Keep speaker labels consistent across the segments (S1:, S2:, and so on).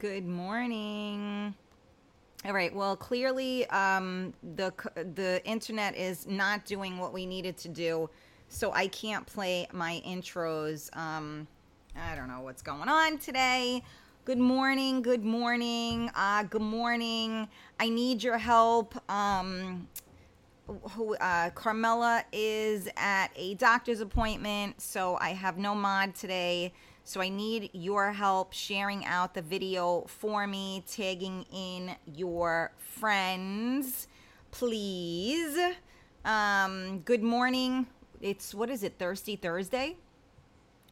S1: Good morning. All right. Well, clearly, um, the the internet is not doing what we needed to do, so I can't play my intros. Um, I don't know what's going on today. Good morning. Good morning. Uh, good morning. I need your help. Um, who uh, Carmela is at a doctor's appointment, so I have no mod today. So I need your help sharing out the video for me, tagging in your friends, please. Um, good morning. It's what is it? Thirsty Thursday.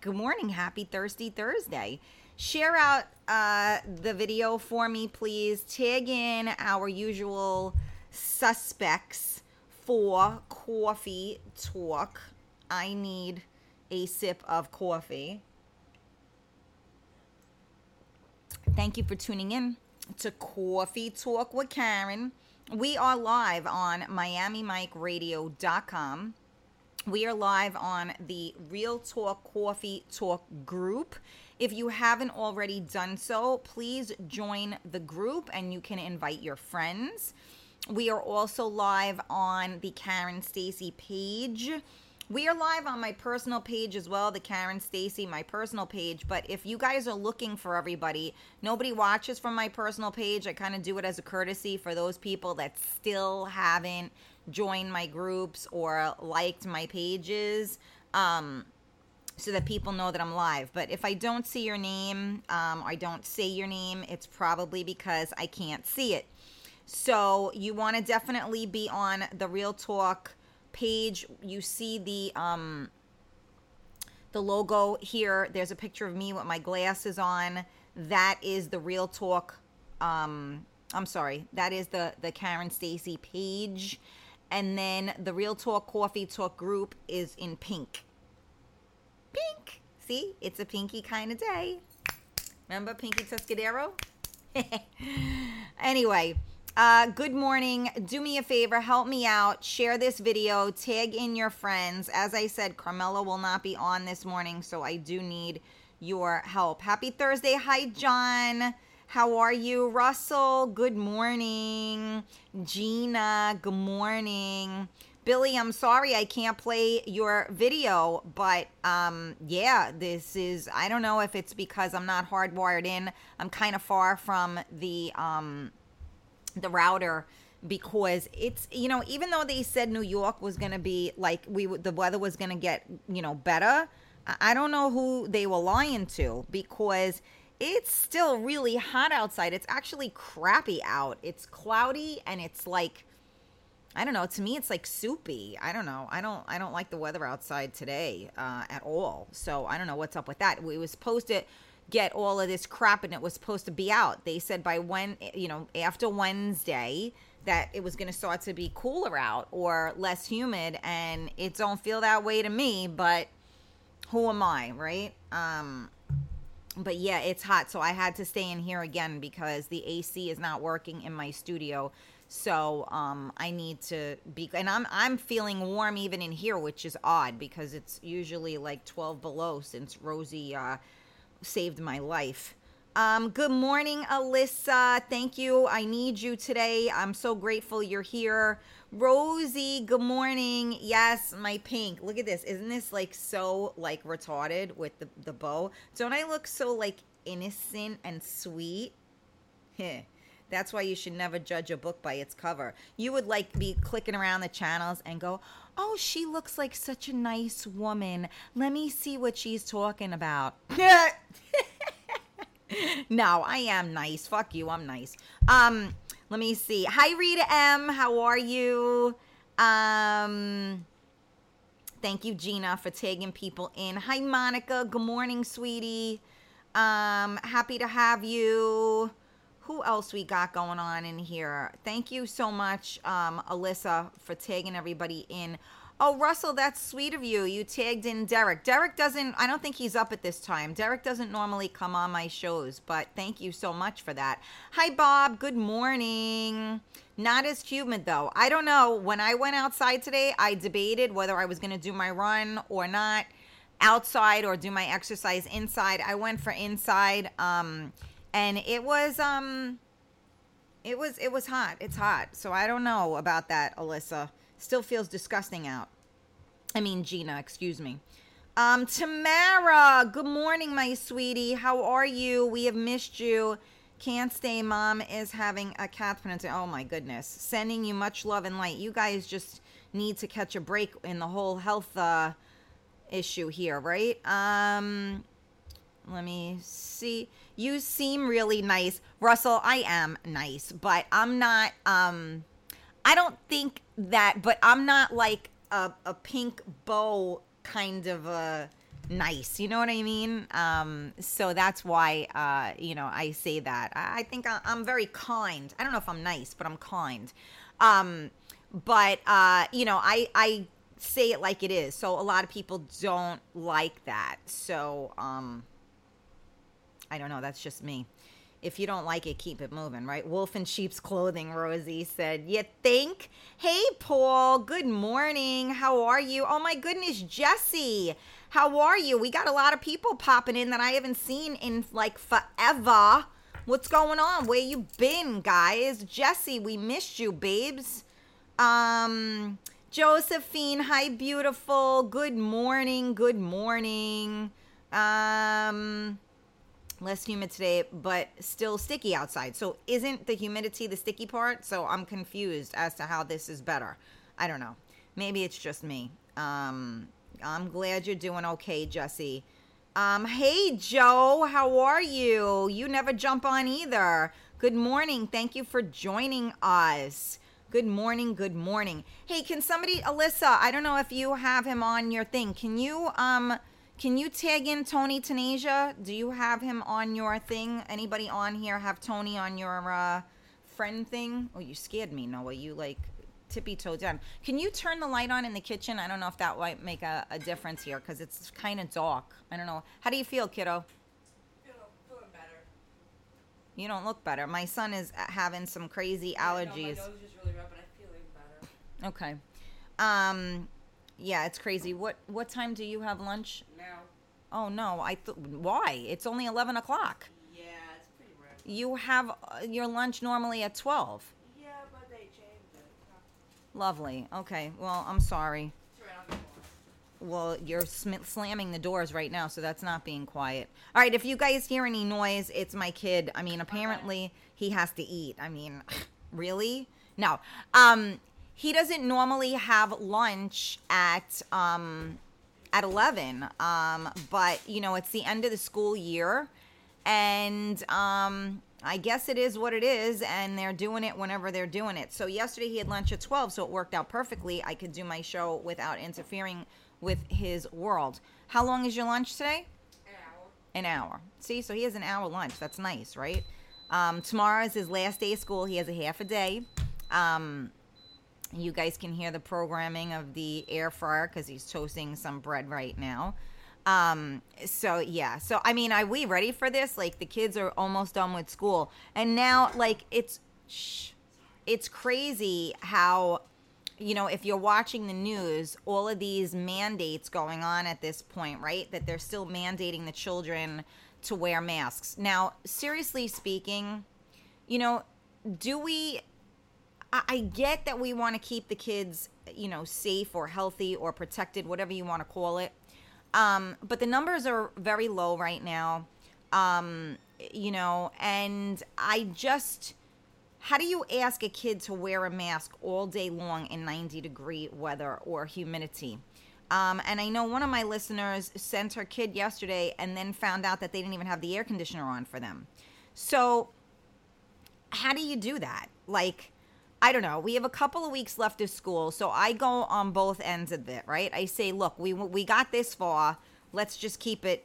S1: Good morning. Happy Thirsty Thursday. Share out uh, the video for me, please. Tag in our usual suspects for coffee talk. I need a sip of coffee. Thank you for tuning in to Coffee Talk with Karen. We are live on MiamiMikeRadio.com. We are live on the Real Talk Coffee Talk group. If you haven't already done so, please join the group and you can invite your friends. We are also live on the Karen Stacy page. We are live on my personal page as well, the Karen Stacy, my personal page. But if you guys are looking for everybody, nobody watches from my personal page. I kind of do it as a courtesy for those people that still haven't joined my groups or liked my pages. Um, so that people know that I'm live. But if I don't see your name, um, I don't say your name, it's probably because I can't see it. So you want to definitely be on the Real Talk page, you see the um the logo here. There's a picture of me with my glasses on. That is the Real Talk um I'm sorry. That is the the Karen Stacy page. And then the Real Talk Coffee Talk group is in pink. Pink. See? It's a pinky kind of day. Remember Pinky Tuscadero? anyway, uh, good morning. Do me a favor, help me out. Share this video, tag in your friends. As I said, Carmela will not be on this morning, so I do need your help. Happy Thursday. Hi, John. How are you? Russell, good morning. Gina, good morning. Billy, I'm sorry I can't play your video, but um, yeah, this is, I don't know if it's because I'm not hardwired in. I'm kind of far from the. Um, the router because it's you know even though they said New York was going to be like we the weather was going to get you know better I don't know who they were lying to because it's still really hot outside it's actually crappy out it's cloudy and it's like I don't know. To me, it's like soupy. I don't know. I don't. I don't like the weather outside today uh, at all. So I don't know what's up with that. We was supposed to get all of this crap and it was supposed to be out. They said by when, you know, after Wednesday that it was going to start to be cooler out or less humid and it don't feel that way to me, but who am I, right? Um but yeah, it's hot, so I had to stay in here again because the AC is not working in my studio. So um, I need to be, and I'm I'm feeling warm even in here, which is odd because it's usually like 12 below since Rosie uh, saved my life. Um, good morning, Alyssa. Thank you. I need you today. I'm so grateful you're here. Rosie, good morning. Yes, my pink. Look at this. Isn't this like so like retarded with the, the bow? Don't I look so like innocent and sweet? That's why you should never judge a book by its cover. You would like be clicking around the channels and go, "Oh, she looks like such a nice woman. Let me see what she's talking about." no, I am nice. Fuck you. I'm nice. Um, let me see. Hi Rita M, how are you? Um Thank you Gina for tagging people in. Hi Monica, good morning, sweetie. Um happy to have you who else we got going on in here? Thank you so much, um, Alyssa, for tagging everybody in. Oh, Russell, that's sweet of you. You tagged in Derek. Derek doesn't, I don't think he's up at this time. Derek doesn't normally come on my shows, but thank you so much for that. Hi, Bob. Good morning. Not as humid, though. I don't know. When I went outside today, I debated whether I was going to do my run or not outside or do my exercise inside. I went for inside. Um, and it was um it was it was hot. It's hot. So I don't know about that, Alyssa. Still feels disgusting out. I mean Gina, excuse me. Um Tamara, good morning, my sweetie. How are you? We have missed you. Can't stay. Mom is having a cat pregnancy. Oh my goodness. Sending you much love and light. You guys just need to catch a break in the whole health uh, issue here, right? Um, let me see. You seem really nice, Russell. I am nice, but I'm not. Um, I don't think that. But I'm not like a, a pink bow kind of a nice. You know what I mean? Um, so that's why, uh, you know, I say that. I, I think I, am very kind. I don't know if I'm nice, but I'm kind. Um, but uh, you know, I I say it like it is. So a lot of people don't like that. So um, I don't know. That's just me. If you don't like it, keep it moving, right? Wolf in sheep's clothing, Rosie said. You think? Hey, Paul. Good morning. How are you? Oh my goodness, Jesse. How are you? We got a lot of people popping in that I haven't seen in like forever. What's going on? Where you been, guys? Jesse, we missed you, babes. Um, Josephine, hi, beautiful. Good morning. Good morning. Um, less humid today, but still sticky outside. So, isn't the humidity the sticky part? So, I'm confused as to how this is better. I don't know. Maybe it's just me. Um, I'm glad you're doing okay, Jesse. Um, hey, Joe, how are you? You never jump on either. Good morning. Thank you for joining us. Good morning. Good morning. Hey, can somebody, Alyssa? I don't know if you have him on your thing. Can you um, can you tag in Tony Tanasia? Do you have him on your thing? Anybody on here have Tony on your uh, friend thing? Oh, you scared me, Noah. You like tippy toe down. Can you turn the light on in the kitchen? I don't know if that might make a, a difference here because it's kind of dark. I don't know. How do you feel, kiddo?
S2: Feeling better.
S1: You don't look better. My son is uh, having some crazy
S2: Yeah, no,
S1: allergies.
S2: nose is just really red, but I'm feeling better
S1: Okay. Um yeah, it's crazy. What what time do you have lunch? Oh no, I th- why? It's only 11 o'clock.
S2: Yeah, it's pretty red.
S1: You have uh, your lunch normally at 12.
S2: Yeah, but they changed it.
S1: Lovely. Okay. Well, I'm sorry.
S2: It's right on the corner.
S1: Well, you're sm- slamming the doors right now, so that's not being quiet. All right, if you guys hear any noise, it's my kid. I mean, apparently he has to eat. I mean, really? No. Um, he doesn't normally have lunch at um at 11. Um, but you know, it's the end of the school year and um I guess it is what it is, and they're doing it whenever they're doing it. So yesterday he had lunch at twelve, so it worked out perfectly. I could do my show without interfering with his world. How long is your lunch today?
S2: An hour.
S1: An hour. See, so he has an hour lunch. That's nice, right? Um, tomorrow is his last day of school. He has a half a day. Um, you guys can hear the programming of the air fryer because he's toasting some bread right now. Um, so yeah, so I mean, are we ready for this? Like the kids are almost done with school, and now like it's, shh, it's crazy how, you know, if you're watching the news, all of these mandates going on at this point, right? That they're still mandating the children to wear masks. Now, seriously speaking, you know, do we I get that we want to keep the kids, you know, safe or healthy or protected, whatever you want to call it. Um, but the numbers are very low right now. Um, you know, and I just, how do you ask a kid to wear a mask all day long in 90 degree weather or humidity? Um, and I know one of my listeners sent her kid yesterday and then found out that they didn't even have the air conditioner on for them. So, how do you do that? Like, I don't know. We have a couple of weeks left of school, so I go on both ends of it, right? I say, look, we we got this far. Let's just keep it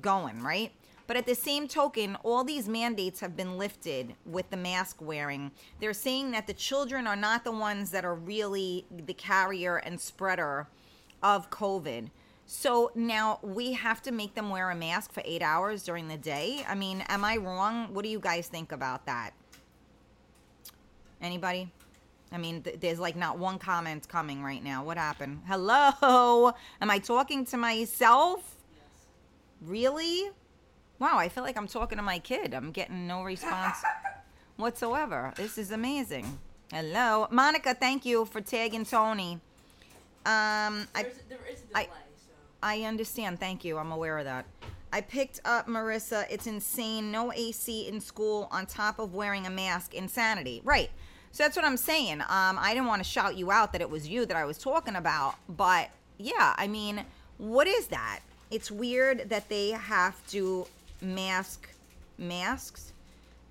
S1: going, right? But at the same token, all these mandates have been lifted with the mask wearing. They're saying that the children are not the ones that are really the carrier and spreader of COVID. So now we have to make them wear a mask for eight hours during the day. I mean, am I wrong? What do you guys think about that? Anybody? I mean, th- there's like not one comment coming right now. What happened? Hello? Am I talking to myself?
S2: Yes.
S1: Really? Wow, I feel like I'm talking to my kid. I'm getting no response whatsoever. This is amazing. Hello, Monica. Thank you for tagging Tony. Um, I
S2: There's, there is a
S1: I-
S2: delay, so.
S1: I understand. Thank you. I'm aware of that. I picked up Marissa. It's insane. No AC in school on top of wearing a mask. Insanity. Right. So that's what I'm saying. Um, I didn't want to shout you out that it was you that I was talking about, but yeah, I mean, what is that? It's weird that they have to mask masks.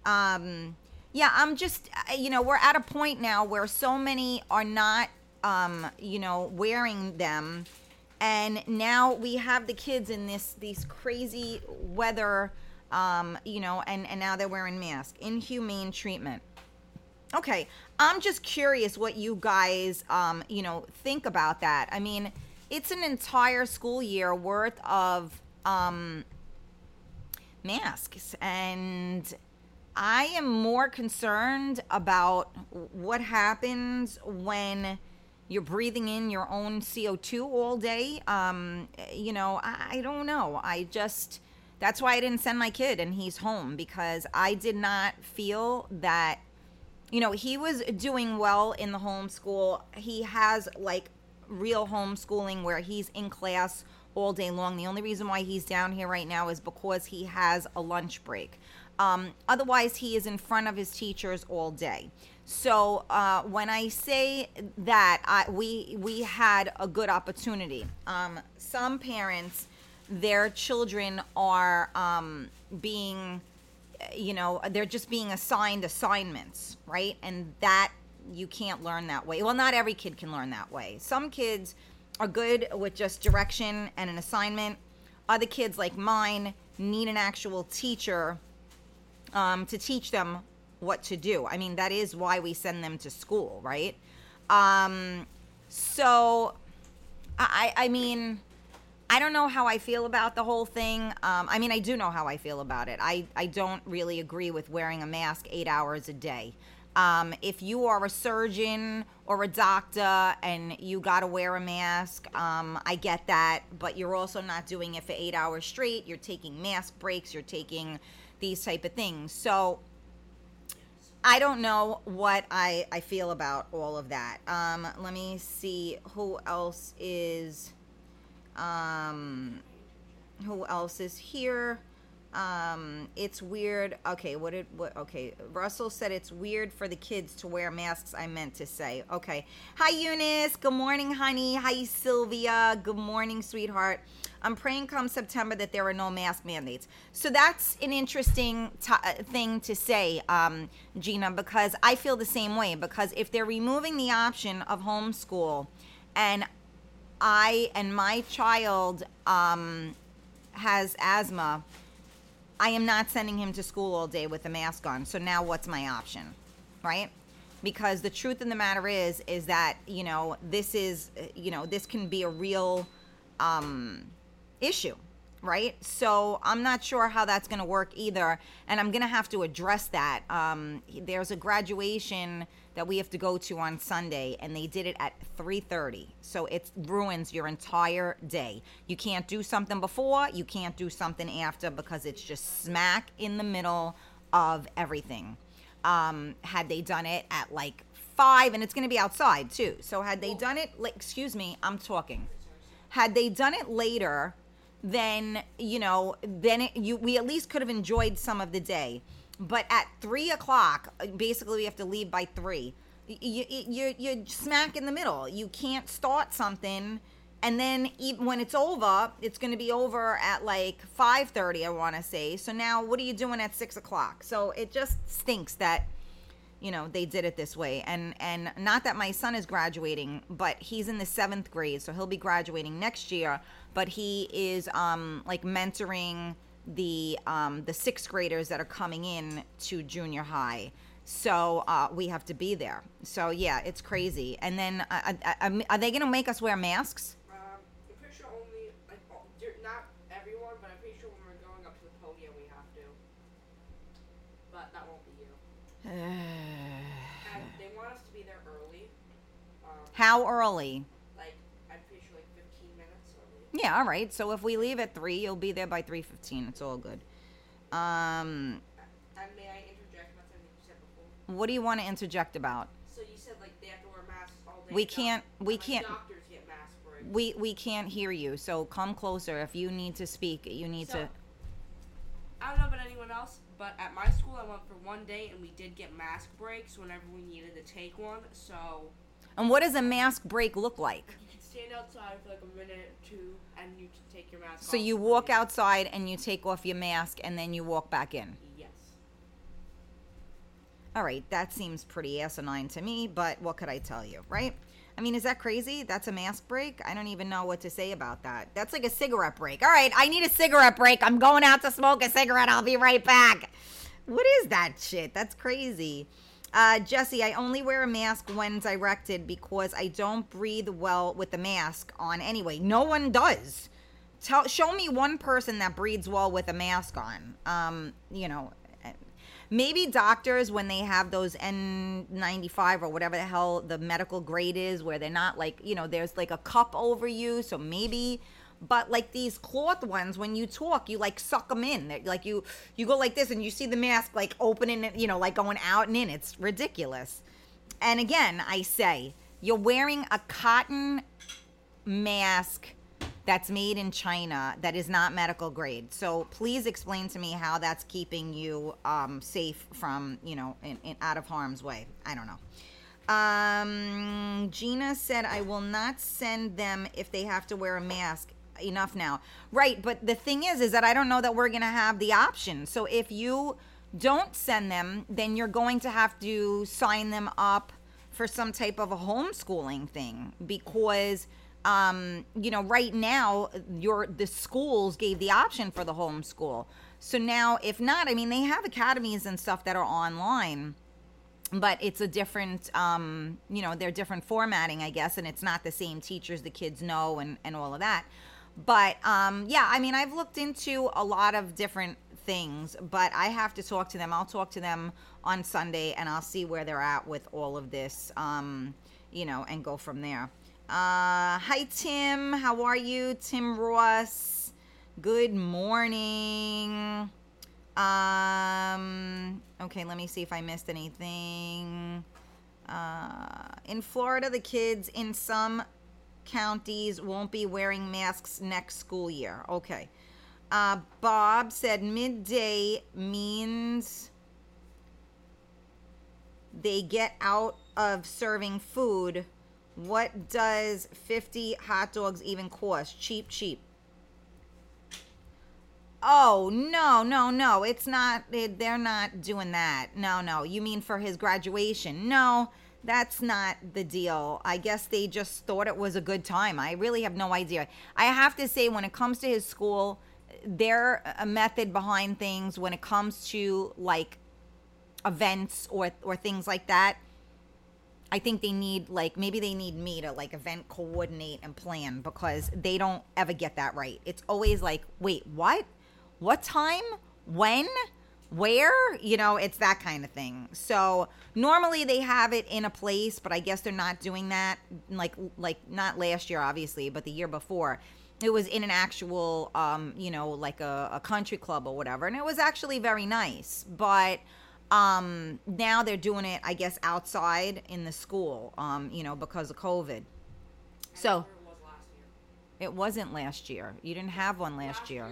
S1: Um, yeah, I'm just, you know, we're at a point now where so many are not, um, you know, wearing them, and now we have the kids in this these crazy weather, um, you know, and and now they're wearing masks. Inhumane treatment. Okay, I'm just curious what you guys, um, you know, think about that. I mean, it's an entire school year worth of um, masks, and I am more concerned about what happens when you're breathing in your own CO2 all day. Um, you know, I, I don't know. I just, that's why I didn't send my kid and he's home because I did not feel that you know, he was doing well in the homeschool. He has like real homeschooling where he's in class all day long. The only reason why he's down here right now is because he has a lunch break. Um, otherwise, he is in front of his teachers all day. So uh, when I say that, I, we we had a good opportunity. Um, some parents, their children are um, being you know they're just being assigned assignments right? And that you can't learn that way. Well not every kid can learn that way. Some kids are good with just direction and an assignment. Other kids like mine need an actual teacher um, to teach them what to do. I mean that is why we send them to school right? Um, so i i mean I don't know how I feel about the whole thing. Um, I mean, I do know how I feel about it. I, I don't really agree with wearing a mask eight hours a day. Um, if you are a surgeon or a doctor and you got to wear a mask, um, I get that, but you're also not doing it for eight hours straight. You're taking mask breaks, you're taking these type of things. So I don't know what I, I feel about all of that. Um, let me see who else is um who else is here? Um it's weird. Okay what did what okay russell said it's weird for the kids to wear masks i meant to say. Okay. Hi eunice. Good morning honey. Hi sylvia. Good morning sweetheart. I'm praying come september that there are no mask mandates. So that's an interesting t- uh, thing to say um gina because i feel the same way because if they're removing the option of homeschool and I and my child um, has asthma, I am not sending him to school all day with a mask on. So now what's my option? Right? Because the truth of the matter is, is that, you know, this is, you know, this can be a real um, issue. Right? So I'm not sure how that's going to work either. And I'm going to have to address that. Um, there's a graduation that we have to go to on Sunday and they did it at 3:30. So it ruins your entire day. You can't do something before, you can't do something after because it's just smack in the middle of everything. Um, had they done it at like 5 and it's going to be outside too. So had they done it like excuse me, I'm talking. Had they done it later, then you know, then it, you we at least could have enjoyed some of the day but at three o'clock, basically we have to leave by three. You, you, you, you're smack in the middle. You can't start something, and then even when it's over, it's going to be over at like five thirty. I want to say. So now, what are you doing at six o'clock? So it just stinks that you know they did it this way and and not that my son is graduating but he's in the seventh grade so he'll be graduating next year but he is um like mentoring the um, the sixth graders that are coming in to junior high. So uh, we have to be there. So yeah, it's crazy. And then uh, uh, are they going to make us wear masks?
S2: Um, I'm pretty sure only, like, all- not everyone, but I'm pretty sure when we're going up to the podium we have to. But that won't be you. And they want us to be there early. Um,
S1: How early?
S2: like, I'm pretty sure like 15 minutes early.
S1: Yeah, all right. So if we leave at three, you'll be there by three fifteen. It's all good. Um,
S2: And may I interject about something you said before?
S1: what do you want to interject about?
S2: So you said like they have to wear masks all day.
S1: We can't- we
S2: like,
S1: can't-
S2: Doctors get mask breaks.
S1: We we can't hear you, so come closer. If you need to speak, you need
S2: So,
S1: to.
S2: I don't know about anyone else, but at my school I went for one day and we did get mask breaks whenever we needed to take one. So
S1: And what does a mask break look like?
S2: Stand outside for like a minute or two and you take your mask
S1: So
S2: off.
S1: you walk outside and you take off your mask and then you walk back in.
S2: Yes.
S1: All right, that seems pretty asinine to me, but what could I tell you, right? I mean, is that crazy? That's a mask break? I don't even know what to say about that. That's like a cigarette break. All right, I need a cigarette break. I'm going out to smoke a cigarette. I'll be right back. What is that shit? That's crazy. Uh, Jesse, I only wear a mask when directed because I don't breathe well with the mask on anyway. No one does. Tell, show me one person that breathes well with a mask on. Um, you know, maybe doctors when they have those N95 or whatever the hell the medical grade is, where they're not like, you know, there's like a cup over you, so maybe. But like these cloth ones, when you talk, you like suck them in. They're, Like you, you go like this, and you see the mask like opening, you know, like going out and in. It's ridiculous. And again, I say you're wearing a cotton mask that's made in China that is not medical grade. So please explain to me how that's keeping you um, safe from, you know, in, in, out of harm's way. I don't know. Um, Gina said, I will not send them if they have to wear a mask. Enough now. Right. But the thing is, is that I don't know that we're going to have the option. So if you don't send them, then you're going to have to sign them up for some type of a homeschooling thing because um, you know, right now your the schools gave the option for the homeschool. So now if not, I mean they have academies and stuff that are online, but it's a different um, you know, they're different formatting, I guess, and it's not the same teachers the kids know and, and all of that. But um, yeah, I mean I've looked into a lot of different things, but I have to talk to them. I'll talk to them on Sunday and I'll see where they're at with all of this, um, you know, and go from there. Uh, hi, Tim. How are you? Tim Ross. Good morning. Um, okay, let me see if I missed anything. Uh, in Florida, the kids in some counties won't be wearing masks next school year. Okay. Uh, Bob said midday means they get out of serving food. What does 50 hot dogs even cost? Cheap, cheap. Oh, no, no, no. It's not, they're not doing that. No, no. You mean for his graduation? No, that's not the deal. I guess they just thought it was a good time. I really have no idea. I have to say, when it comes to his school, their a method behind things when it comes to like events or or things like that i think they need like maybe they need me to like event coordinate and plan because they don't ever get that right it's always like wait what what time when where you know it's that kind of thing. So normally they have it in a place but i guess they're not doing that like like not last year obviously but the year before. It was in an actual um you know like a, a country club or whatever and it was actually very nice but um now they're doing it i guess outside in the school um you know because of covid. So
S2: it was last year.
S1: it wasn't last year. You didn't have one last year.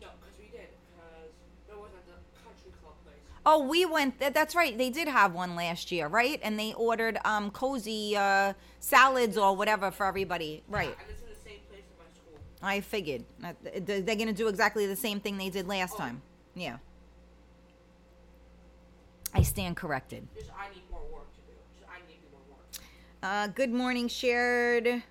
S2: No, because we did. Because it wasn't at the country club place.
S1: Oh, we went. th- That's right. They did have one last year, right? And they ordered um cozy uh salads or whatever for everybody, right?
S2: And it's in the same place at my school.
S1: I figured Uh, th- they're gonna do exactly the same thing they did last
S2: Oh.
S1: time. Yeah. I stand corrected.
S2: Just I need more work to do. Just I need to do more work.
S1: Uh, good morning, shared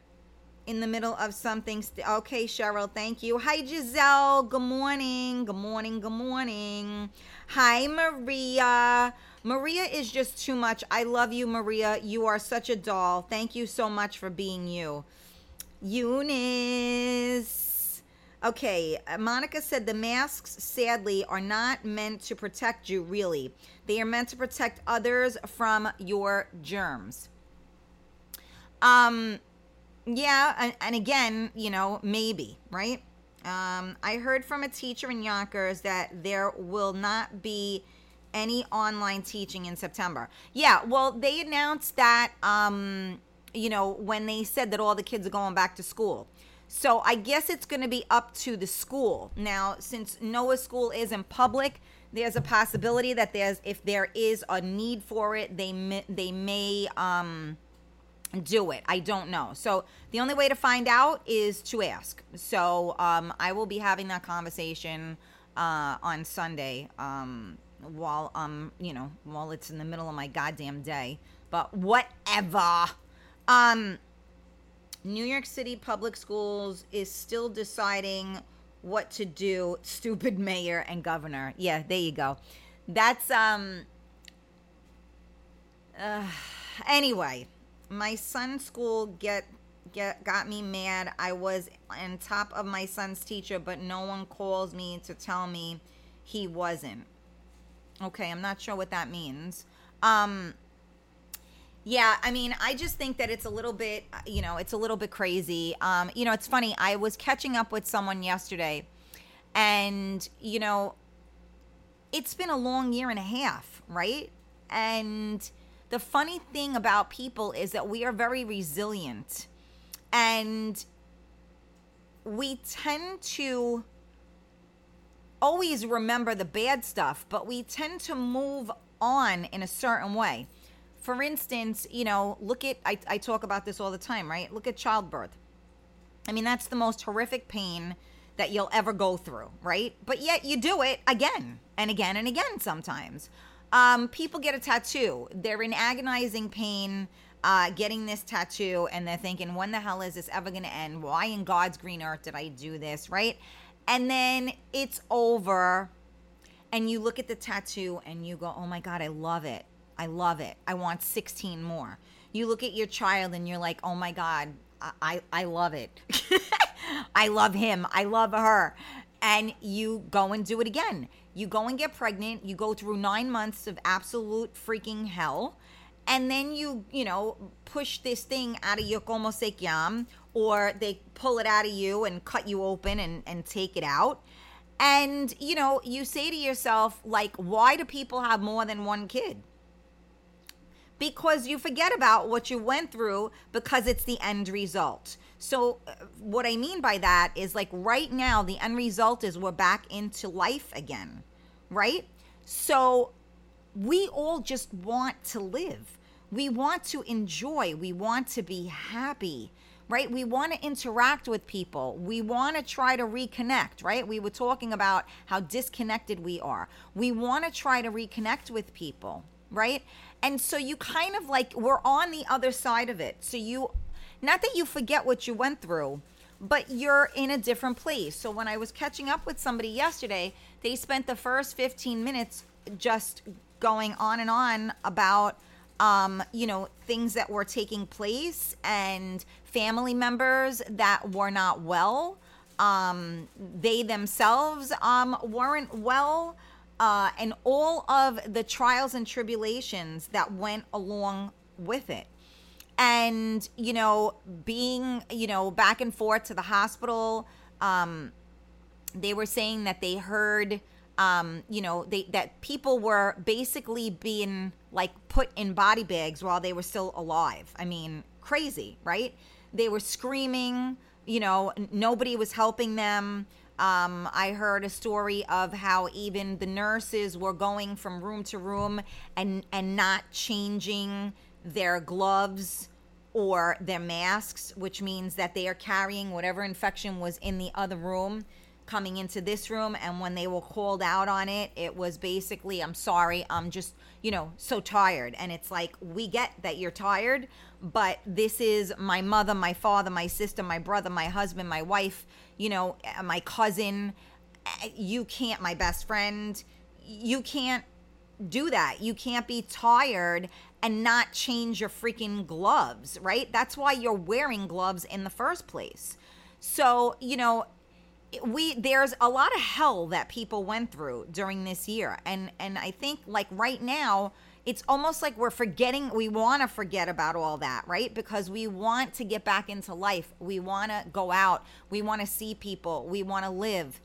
S1: in the middle of something. St- okay, Cheryl, thank you. Hi, Giselle. Good morning. Good morning. Good morning. Hi, Maria. Maria is just too much. I love you, Maria. You are such a doll. Thank you so much for being you. Eunice. Okay, uh, Monica said the masks, sadly, are not meant to protect you, really. They are meant to protect others from your germs. Um, yeah, and, and again, you know, maybe, right? Um, I heard from a teacher in Yonkers that there will not be any online teaching in September. Yeah, well, they announced that, um, you know, when they said that all the kids are going back to school. So I guess it's going to be up to the school. Now, since Noah School is in public, there's a possibility that there's if there is a need for it, they may, they may um do it. I don't know. So the only way to find out is to ask. So um, I will be having that conversation uh, on Sunday um, while um you know while it's in the middle of my goddamn day. But whatever. Um, New York City Public Schools is still deciding what to do. Stupid mayor and governor. Yeah, there you go. That's um. Uh, anyway my son's school get get got me mad. I was on top of my son's teacher, but no one calls me to tell me he wasn't. Okay, I'm not sure what that means. Um yeah, I mean, I just think that it's a little bit, you know, it's a little bit crazy. Um, you know, it's funny. I was catching up with someone yesterday, and you know, it's been a long year and a half, right? And the funny thing about people is that we are very resilient and we tend to always remember the bad stuff, but we tend to move on in a certain way. For instance, you know, look at, I, I talk about this all the time, right? Look at childbirth. I mean, that's the most horrific pain that you'll ever go through, right? But yet you do it again and again and again sometimes. Um, people get a tattoo. They're in agonizing pain uh, getting this tattoo, and they're thinking, when the hell is this ever going to end? Why in God's green earth did I do this, right? And then it's over, and you look at the tattoo and you go, oh my God, I love it. I love it. I want 16 more. You look at your child and you're like, oh my God, I, I, I love it. I love him. I love her. And you go and do it again you go and get pregnant, you go through nine months of absolute freaking hell, and then you, you know, push this thing out of your como sekyam, or they pull it out of you and cut you open and, and take it out. And, you know, you say to yourself, like, why do people have more than one kid? Because you forget about what you went through because it's the end result. So, uh, what I mean by that is like right now, the end result is we're back into life again, right? So, we all just want to live. We want to enjoy. We want to be happy, right? We want to interact with people. We want to try to reconnect, right? We were talking about how disconnected we are. We want to try to reconnect with people, right? And so you kind of like, we're on the other side of it. So you not that you forget what you went through, but you're in a different place. So when I was catching up with somebody yesterday, they spent the first 15 minutes just going on and on about um, you know, things that were taking place and family members that were not well. Um, they themselves um, weren't well, uh, and all of the trials and tribulations that went along with it. And you know being you know back and forth to the hospital um they were saying that they heard um you know they that people were basically being like put in body bags while they were still alive. I mean crazy right? They were screaming you know nobody was helping them um, I heard a story of how even the nurses were going from room to room and and not changing their gloves or their masks, which means that they are carrying whatever infection was in the other room coming into this room. And when they were called out on it, it was basically, I'm sorry, I'm just, you know, so tired. And it's like, we get that you're tired, but this is my mother, my father, my sister, my brother, my husband, my wife, you know, uh, my cousin. Uh, you can't, my best friend, you can't do that. You can't be tired and not change your freaking gloves, right? That's why you're wearing gloves in the first place. So, you know, we there's a lot of hell that people went through during this year. And and i think like right now it's almost like we're forgetting we want to forget about all that right? Because we want to get back into life. We want to go out. We want to see people. We want to live.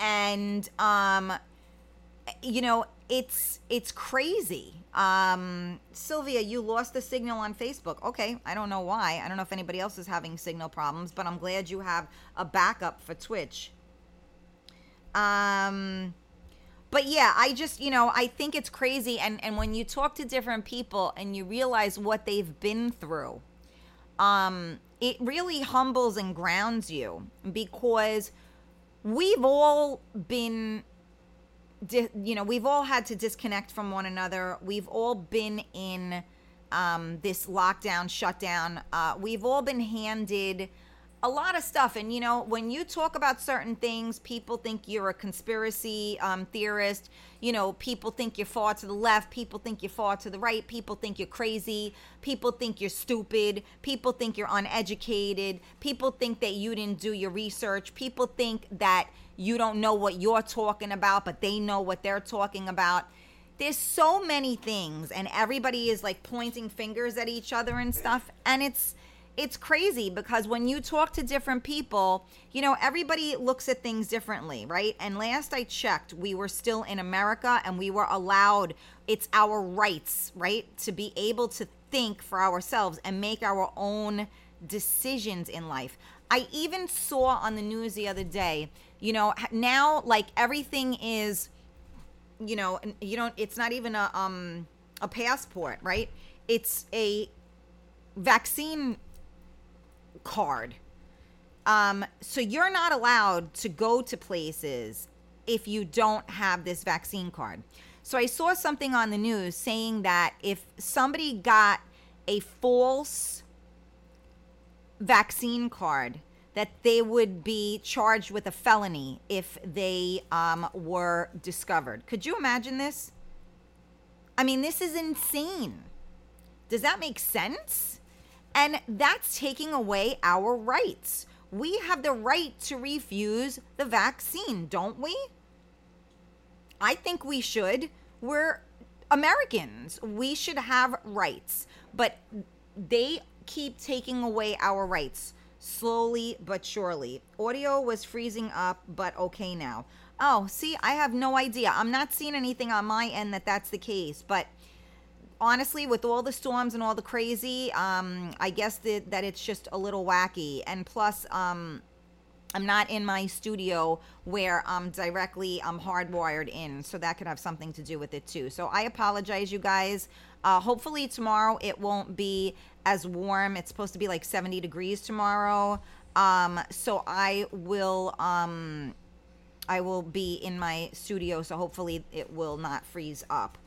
S1: And um you know it's it's crazy um sylvia you lost the signal on facebook. Okay i don't know why. I don't know if anybody else is having signal problems but i'm glad you have a backup for twitch. Um but yeah i just you know i think it's crazy. And and when you talk to different people and you realize what they've been through um it really humbles and grounds you because we've all been di- you know we've all had to disconnect from one another. We've all been in um, this lockdown shutdown. Uh, we've all been handed a lot of stuff and you know when you talk about certain things people think you're a conspiracy um, theorist you know people think you're far to the left people think you're far to the right people think you're crazy people think you're stupid people think you're uneducated people think that you didn't do your research people think that you don't know what you're talking about but they know what they're talking about. There's so many things and everybody is like pointing fingers at each other and stuff and it's it's crazy because when you talk to different people, you know, everybody looks at things differently, right? And last I checked, we were still in America and we were allowed, it's our rights, right? To be able to think for ourselves and make our own decisions in life. I even saw on the news the other day, you know, now like everything is, you know, you don't, it's not even a, um, a passport, right? It's a vaccine card. Um, so you're not allowed to go to places if you don't have this vaccine card. So I saw something on the news saying that if somebody got a false vaccine card, that they would be charged with a felony if they um, were discovered. Could you imagine this? I mean, this is insane. Does that make sense? And that's taking away our rights. We have the right to refuse the vaccine, don't we? I think we should. We're Americans. We should have rights. But they keep taking away our rights slowly but surely. Audio was freezing up, but okay now. Oh, see, I have no idea. I'm not seeing anything on my end that that's the case, but honestly, with all the storms and all the crazy, um, I guess that, that it's just a little wacky. And plus, um, I'm not in my studio where I'm directly I'm hardwired in, so that could have something to do with it too. So I apologize, you guys. Uh, hopefully tomorrow it won't be as warm. It's supposed to be like 70 degrees tomorrow. Um, so I will um, I will be in my studio, so hopefully it will not freeze up.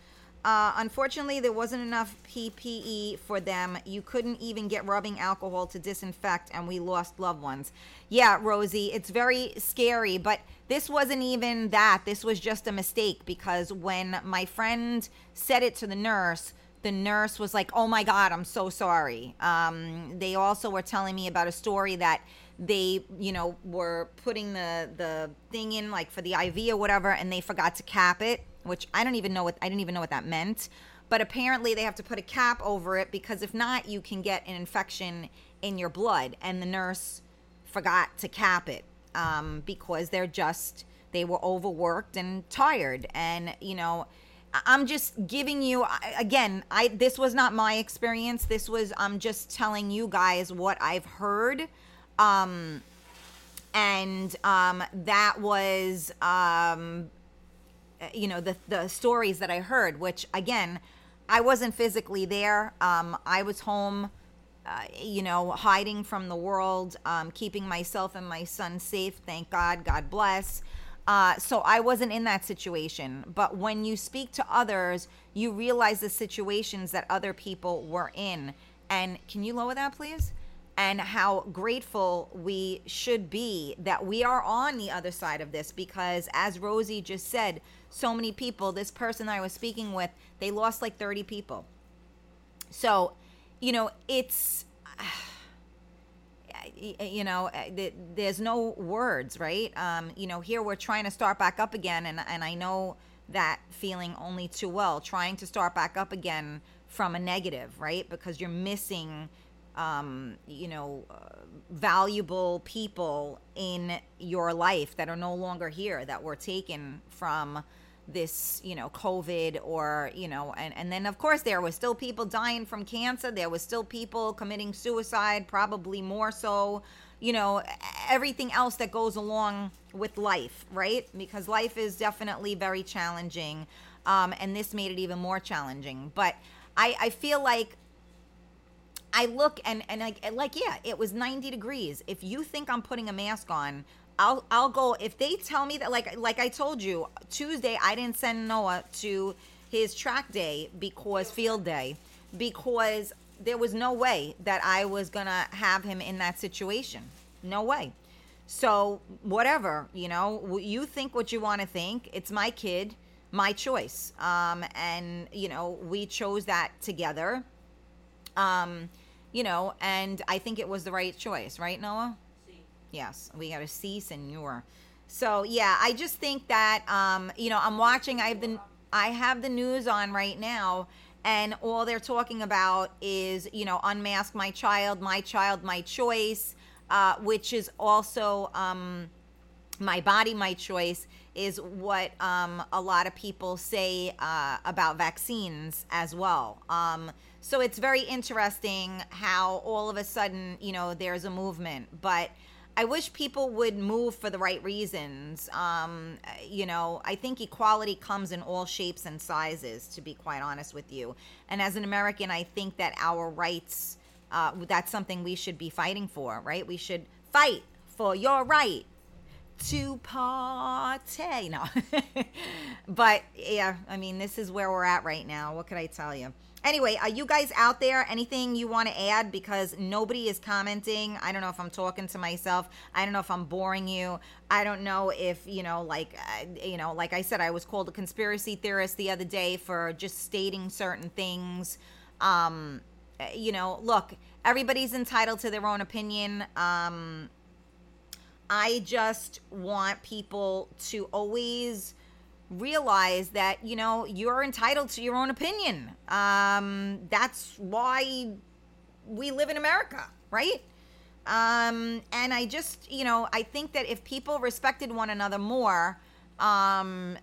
S1: Uh, unfortunately, there wasn't enough PPE for them. You couldn't even get rubbing alcohol to disinfect, and we lost loved ones. Yeah, Rosie, it's very scary, but this wasn't even that. This was just a mistake because when my friend said it to the nurse, the nurse was like, "Oh my God, I'm so sorry." Um, they also were telling me about a story that they, you know, were putting the the thing in like for the IV or whatever, and they forgot to cap it which I don't even know what I didn't even know what that meant. But apparently they have to put a cap over it because if not, you can get an infection in your blood. And the nurse forgot to cap it um, because they're just they were overworked and tired. And you know, I'm just giving you again. I this was not my experience. This was I'm just telling you guys what I've heard. Um, and um, that was um, you know the the stories that I heard, which again, I wasn't physically there. Um, I was home, uh, you know, hiding from the world, um, keeping myself and my son safe. Thank God. God bless. Uh, so I wasn't in that situation. But when you speak to others, you realize the situations that other people were in. And can you lower that, please? And how grateful we should be that we are on the other side of this because as Rosie just said, so many people, this person I was speaking with, they lost like 30 people. So, you know, it's you know, uh, there's no words, right? Um, you know, here we're trying to start back up again, and and I know that feeling only too well, trying to start back up again from a negative, right? Because you're missing, um, you know, uh, valuable people in your life that are no longer here, that were taken from this you know covid or you know and and then of course there was still people dying from cancer. There was still people committing suicide probably more so you know everything else that goes along with life right? Because life is definitely very challenging um, and this made it even more challenging. But i i feel like I look and and like like yeah, it was 90 degrees. If you think I'm putting a mask on, I'll I'll go if they tell me that like like I told you Tuesday I didn't send Noah to his track day because field day because there was no way that I was going to have him in that situation. No way. So whatever, you know, you think what you want to think. It's my kid, my choice. Um and you know, we chose that together. Um you know, and I think it was the right choice, right, Noah? Yes, we got a C, senor. So yeah, I just think that um, you know I'm watching. I have the I have the news on right now, and all they're talking about is you know unmask my child, my child, my choice, uh, which is also um, my body, my choice is what um, a lot of people say uh, about vaccines as well. Um, so it's very interesting how all of a sudden you know there's a movement, but I wish people would move for the right reasons. Um, you know, I think equality comes in all shapes and sizes, to be quite honest with you. And as an American, I think that our rights, uh, that's something we should be fighting for, right? We should fight for your right to party. No. but yeah, I mean, this is where we're at right now. What could I tell you? Anyway, are you guys out there? Anything you want to add? Because nobody is commenting. I don't know if I'm talking to myself. I don't know if I'm boring you. I don't know if, you know, like, uh, you know, like I said, I was called a conspiracy theorist the other day for just stating certain things. Um, you know, look, everybody's entitled to their own opinion. Um, I just want people to always realize that you know you're entitled to your own opinion. Um that's why we live in america right? Um and i just you know i think that if people respected one another more um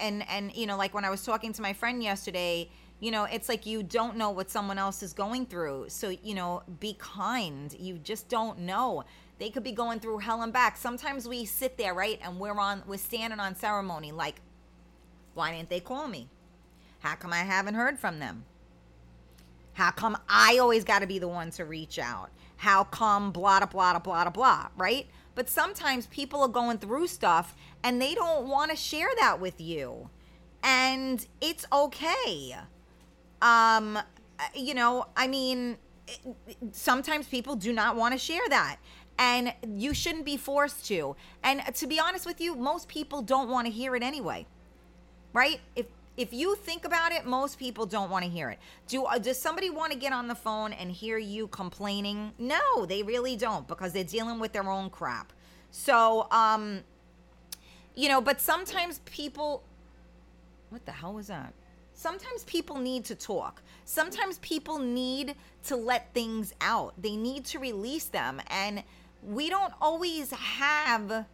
S1: and and you know like when i was talking to my friend yesterday you know it's like you don't know what someone else is going through. So you know be kind. You just don't know. They could be going through hell and back. Sometimes we sit there right and we're on we're standing on ceremony like why didn't they call me? How come I haven't heard from them? How come I always got to be the one to reach out? How come blah, blah, blah, blah, blah, right? But sometimes people are going through stuff and they don't want to share that with you. And it's okay. Um, you know, I mean, sometimes people do not want to share that and you shouldn't be forced to. And to be honest with you, most people don't want to hear it anyway right? If if you think about it, most people don't want to hear it. Do uh, does somebody want to get on the phone and hear you complaining? No, they really don't because they're dealing with their own crap. So, um you know, but sometimes people What the hell was that? Sometimes people need to talk. Sometimes people need to let things out. They need to release them and we don't always have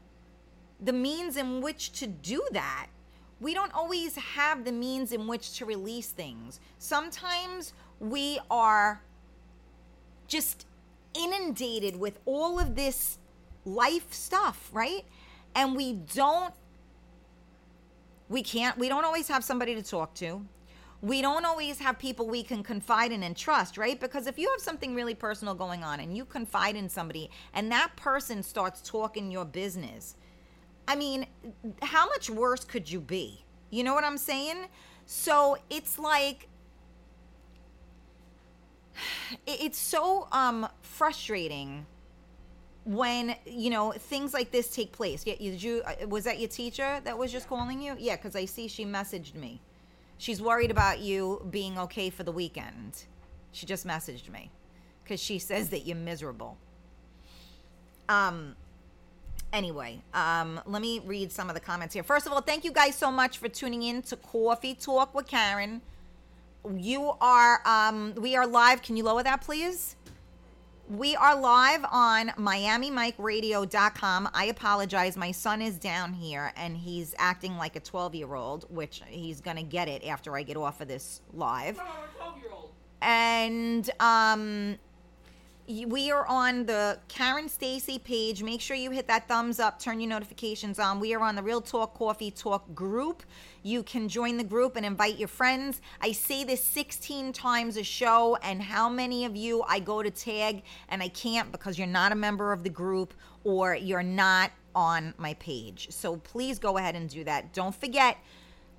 S1: the means in which to do that we don't always have the means in which to release things. Sometimes we are just inundated with all of this life stuff, right? And we don't we can't we don't always have somebody to talk to. We don't always have people we can confide in and trust, right? Because if you have something really personal going on and you confide in somebody and that person starts talking your business, I mean, how much worse could you be? You know what I'm saying? So it's like it's so um frustrating when you know things like this take place. Yeah, did you uh, was that your teacher that was just calling you? Yeah, because I see she messaged me. She's worried about you being okay for the weekend. She just messaged me because she says that you're miserable. Um, anyway, um, let me read some of the comments here. First of all, thank you guys so much for tuning in to Coffee Talk with Karen. You are, um, we are live. Can you lower that, please? We are live on MiamiMikeRadio.com. I apologize. My son is down here and he's acting like a 12 year old, which he's going to get it after I get off of this live.
S2: No, I'm 12 year old.
S1: And um, we are on the Karen Stacy page. Make sure you hit that thumbs up, turn your notifications on. We are on the Real Talk Coffee Talk group. You can join the group and invite your friends. I say this 16 times a show, and how many of you I go to tag and I can't because you're not a member of the group or you're not on my page. So please go ahead and do that. Don't forget,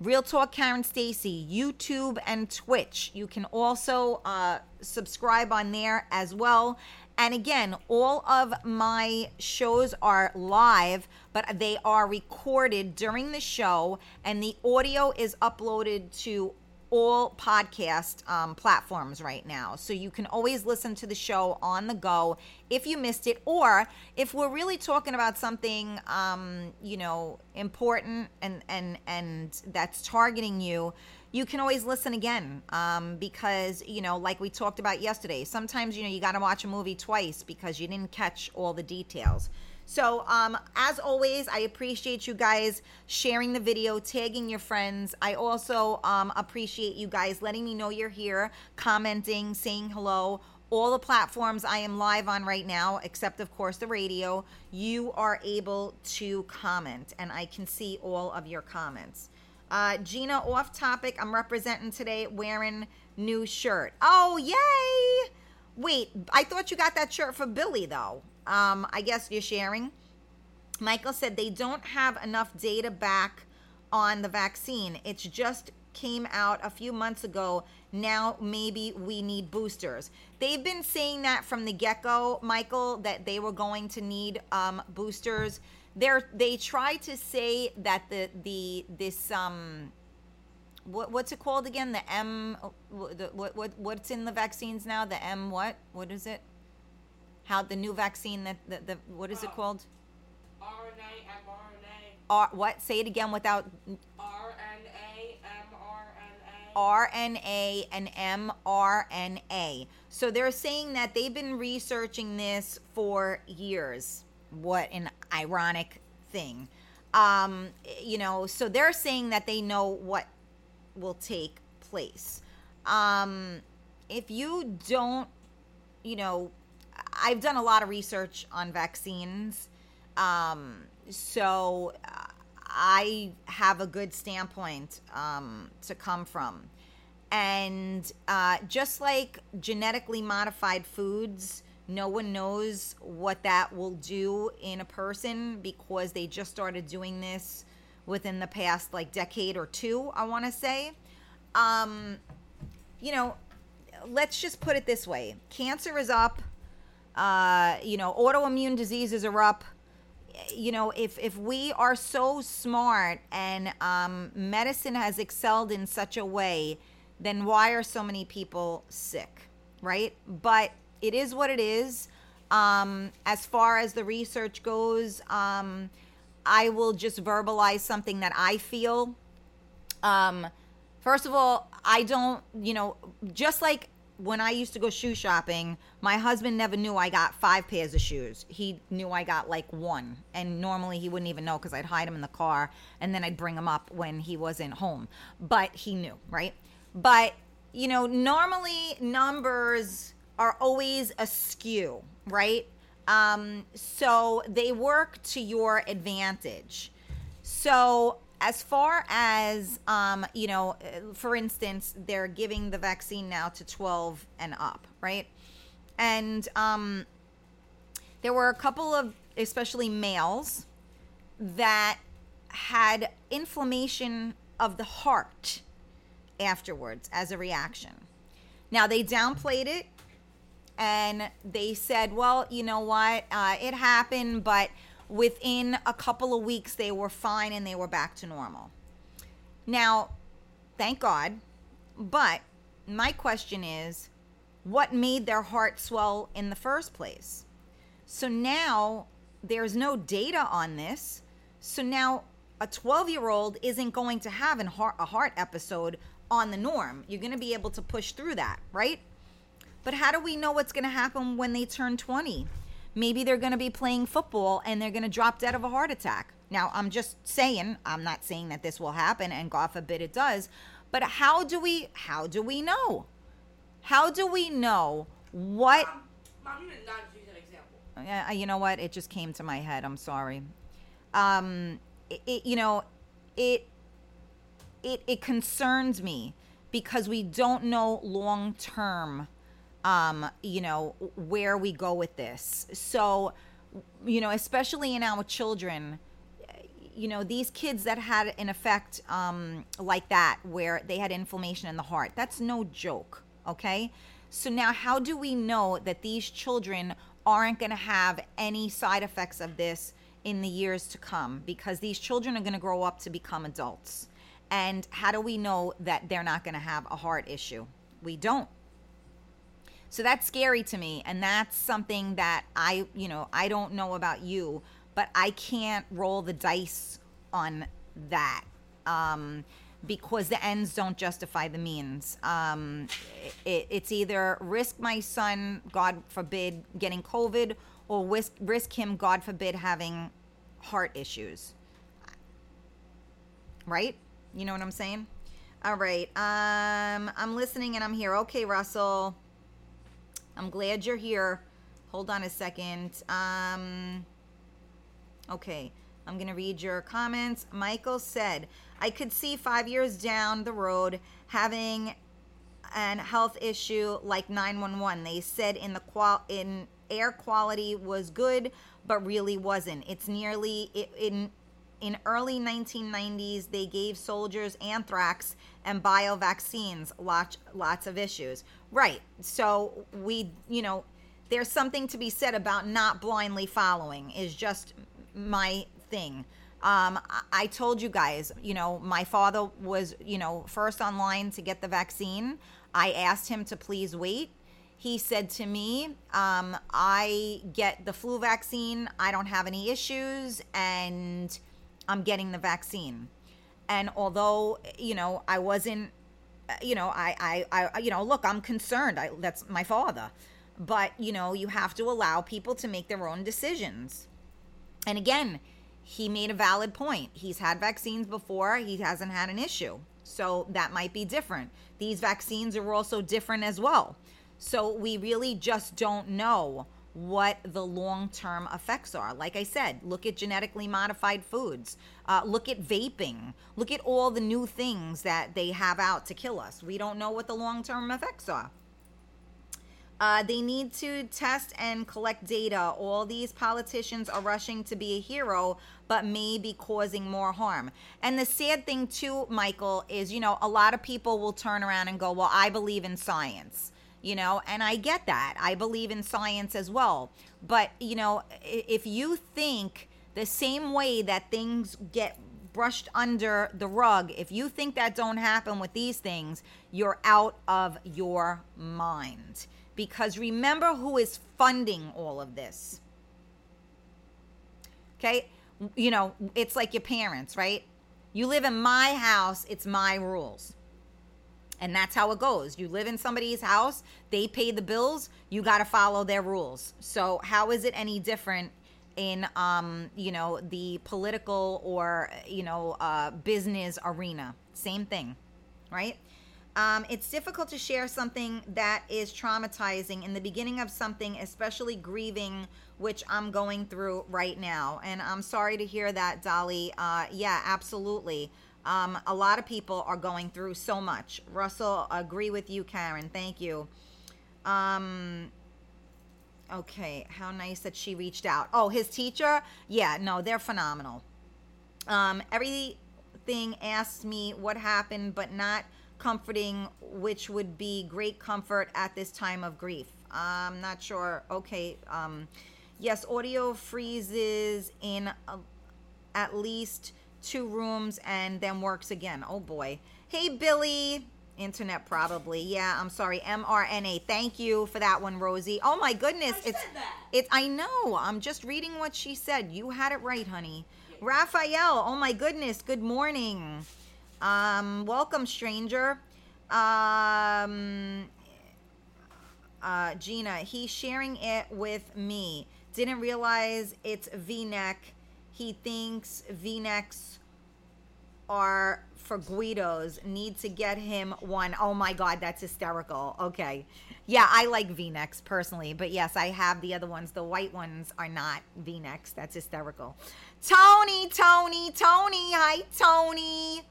S1: Real Talk Karen Stacy, YouTube and Twitch. You can also uh, subscribe on there as well. And again, all of my shows are live, but they are recorded during the show, and the audio is uploaded to all podcast um, platforms right now. So you can always listen to the show on the go if you missed it, or if we're really talking about something, um, you know, important and and and that's targeting you. You can always listen again um, because you know, like we talked about yesterday. Sometimes you know you got to watch a movie twice because you didn't catch all the details. So, um, as always, I appreciate you guys sharing the video, tagging your friends. I also um, appreciate you guys letting me know you're here, commenting, saying hello. All the platforms I am live on right now, except of course the radio, you are able to comment, and I can see all of your comments. Uh, Gina, off topic, I'm representing today wearing new shirt. Oh, yay! Wait, I thought you got that shirt for Billy though. Um, I guess you're sharing. Michael said they don't have enough data back on the vaccine. It's just came out a few months ago. Now maybe we need boosters. They've been saying that from the get go, Michael, that they were going to need um, boosters. They're, they tried to say that the the this um what what's it called again? The M the, what what what's in the vaccines now? The M what? What is it? How the new vaccine that the, the what is it called?
S2: RNA, mRNA,
S1: R what? Say it again without
S2: RNA, mRNA.
S1: RNA and mRNA. So they're saying that they've been researching this for years. What an ironic thing. Um, you know, so they're saying that they know what will take place. Um, if you don't, you know, I've done a lot of research on vaccines. Um, so uh, I have a good standpoint um, to come from. And uh, just like genetically modified foods, no one knows what that will do in a person because they just started doing this within the past like decade or two, I want to say. Um, you know, let's just put it this way. Cancer is up, uh, you know, autoimmune diseases are up. You know if if we are so smart and um, medicine has excelled in such a way then why are so many people sick right? But it is what it is. Um, as far as the research goes um, i will just verbalize something that i feel um, first of all, I don't, you know, just like when I used to go shoe shopping, my husband never knew I got five pairs of shoes. He knew I got like one. And normally he wouldn't even know because I'd hide him in the car and then I'd bring him up when he wasn't home. But he knew, right? But, you know, normally numbers are always askew, right? Um, so they work to your advantage. So, as far as, um, you know, uh, for instance, they're giving the vaccine now to 12 and up, right? And um, there were a couple of, especially males, that had inflammation of the heart afterwards as a reaction. Now, they downplayed it and they said, well, you know what? Uh, it happened, but within a couple of weeks, they were fine and they were back to normal. Now, thank God. But my question is what made their heart swell in the first place? So now there's no data on this. So now a 12 year old isn't going to have a heart episode on the norm. You're going to be able to push through that, right? But how do we know what's going to happen when they turn 20? Maybe they're going to be playing football and they're going to drop dead of a heart attack. Now, I'm just saying, I'm not saying that this will happen and God forbid it does, but how do we how do we know? How do we know what
S2: Mom, Mom, not use an example.
S1: Yeah, you know what? It just came to my head. I'm sorry. Um, it, it, you know, it it it concerns me because we don't know long term. Um, you know where we go with this. So, you know, especially in our children, you know, these kids that had an effect um, like that, where they had inflammation in the heart, that's no joke. Okay. So now, how do we know that these children aren't going to have any side effects of this in the years to come? Because these children are going to grow up to become adults. And how do we know that they're not going to have a heart issue? We don't. So that's scary to me. And that's something that I, you know, I don't know about you, but I can't roll the dice on that. Um, because the ends don't justify the means. Um, it, it's either risk my son, God forbid, getting COVID, or risk, risk him, God forbid, having heart issues. Right? You know what I'm saying? All right. Um, I'm listening and I'm here. Okay, Russell. I'm glad you're here. Hold on a second. Um, okay. I'm going to read your comments. Michael said, I could see five years down the road having an health issue like 911. They said in the qual in air quality was good, but really wasn't. It's nearly in in early 1990s they gave soldiers anthrax and bio vaccines lots lots of issues. Right. So we, you know, there's something to be said about not blindly following is just my thing. Um, I told you guys, you know, my father was, you know, first online to get the vaccine. I asked him to please wait. He said to me, um, I get the flu vaccine, I don't have any issues, and I'm getting the vaccine. And although, you know, I wasn't, you know, I, I, I you know, look, I'm concerned. I, that's my father. But, you know, you have to allow people to make their own decisions. And again, he made a valid point. He's had vaccines before, he hasn't had an issue. So that might be different. These vaccines are also different as well. So we really just don't know what the long term effects are. Like I said, look at genetically modified foods, uh, look at vaping, look at all the new things that they have out to kill us. We don't know what the long term effects are. Uh, they need to test and collect data. All these politicians are rushing to be a hero, but may be causing more harm. And the sad thing, too, Michael, is you know, a lot of people will turn around and go, Well, I believe in science, you know, and I get that. I believe in science as well. But, you know, if you think the same way that things get brushed under the rug, if you think that don't happen with these things, you're out of your mind because remember who is funding all of this. Okay? You know, it's like your parents, right? You live in my house, it's my rules. And that's how it goes. You live in somebody's house, they pay the bills, you got to follow their rules. So, how is it any different in um, you know, the political or, you know, uh, business arena? Same thing, right? Um, it's difficult to share something that is traumatizing in the beginning of something, especially grieving, which I'm going through right now. And I'm sorry to hear that, Dolly. Uh, yeah, absolutely. Um, a lot of people are going through so much. Russell, agree with you, Karen. Thank you. Um, okay, how nice that she reached out. Oh, his teacher? Yeah, no, they're phenomenal. Um, everything asked me what happened, but not comforting, which would be great comfort at this time of grief. I'm not sure. Okay. Um, yes, audio freezes in a, at least two rooms and then works again. Oh boy. Hey, Billy. internet probably. Yeah, I'm sorry. mRNA. Thank you for that one, Rosie. Oh my goodness,
S2: I
S1: it's
S2: said that.
S1: it. I know. I'm just reading what she said. You had it right, honey. Raphael. Oh my goodness. Good morning. Um, welcome, stranger. Um, uh, Gina, he's sharing it with me. Didn't realize it's V-neck. He thinks V-necks are for Guidos. Need to get him one. Oh my God, that's hysterical. Okay. Yeah, I like V necks personally, but yes, I have the other ones. The white ones are not V necks. That's hysterical. Tony, Tony, Tony. Hi, Tony.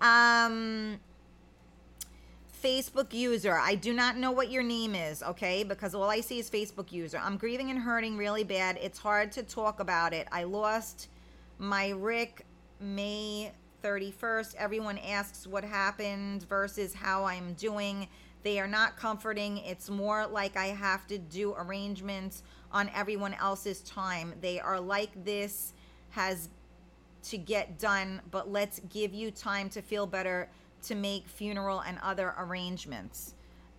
S1: Um, Facebook user. I do not know what your name is, okay? Because all I see is Facebook user. I'm grieving and hurting really bad. It's hard to talk about it. I lost my Rick May 31st. Everyone asks what happened versus how I'm doing. They are not comforting. It's more like I have to do arrangements on everyone else's time. They are like this has to get done, but let's give you time to feel better to make funeral and other arrangements.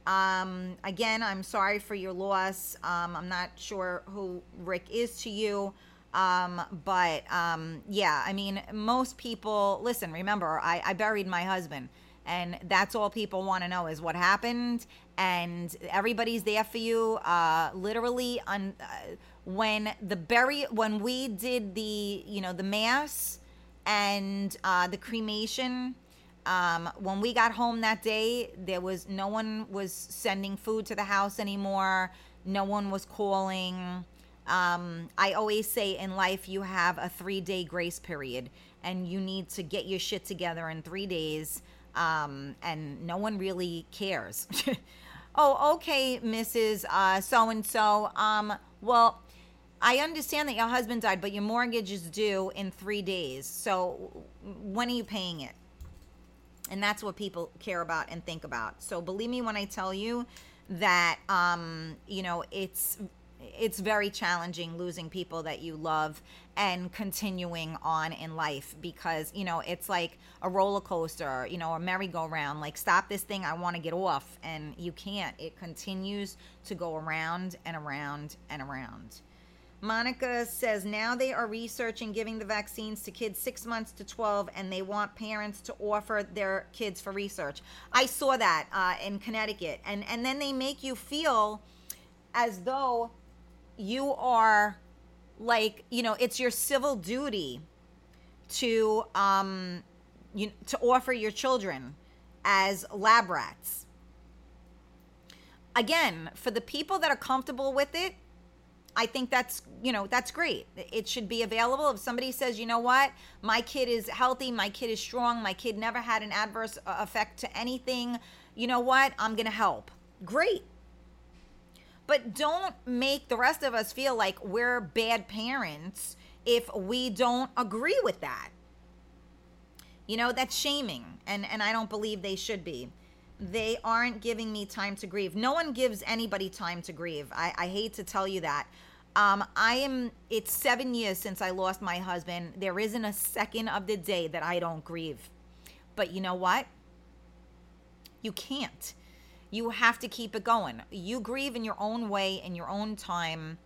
S1: Um, again, I'm sorry for your loss. Um, I'm not sure who Rick is to you. Um, but um, yeah, I mean, most people listen. Remember, I, I buried my husband, and that's all people want to know is what happened. And everybody's there for you. Uh, literally, on uh, when the bury when we did the you know the mass and uh, the cremation. Um, when we got home that day, there was no one was sending food to the house anymore. No one was calling. Um, I always say in life you have a three day grace period, and you need to get your shit together in three days. Um, and no one really cares. oh, okay, Mrs. Uh, so and so. Um, well, I understand that your husband died, but your mortgage is due in three days. So when are you paying it? And that's what people care about and think about. So believe me when I tell you that, um, you know, it's it's very challenging losing people that you love and continuing on in life because you know it's like a roller coaster you know a merry-go-round. Like stop this thing i want to get off. And you can't. It continues to go around and around and around Monica says now they are researching giving the vaccines to kids six months to 12, and they want parents to offer their kids for research. I saw that uh, in Connecticut. And, and then they make you feel as though you are like, you know, it's your civil duty to, um, you, to offer your children as lab rats. Again, for the people that are comfortable with it, I think that's, you know, that's great. It should be available. If somebody says, you know what, my kid is healthy, my kid is strong, my kid never had an adverse uh, effect to anything, you know what, I'm going to help. Great. But don't make the rest of us feel like we're bad parents if we don't agree with that. You know, that's shaming, and, and I don't believe they should be they aren't giving me time to grieve. No one gives anybody time to grieve. I, I hate to tell you that. Um, I am, it's seven years since I lost my husband. There isn't a second of the day that I don't grieve. But you know what? You can't. You have to keep it going. You grieve in your own way, in your own time.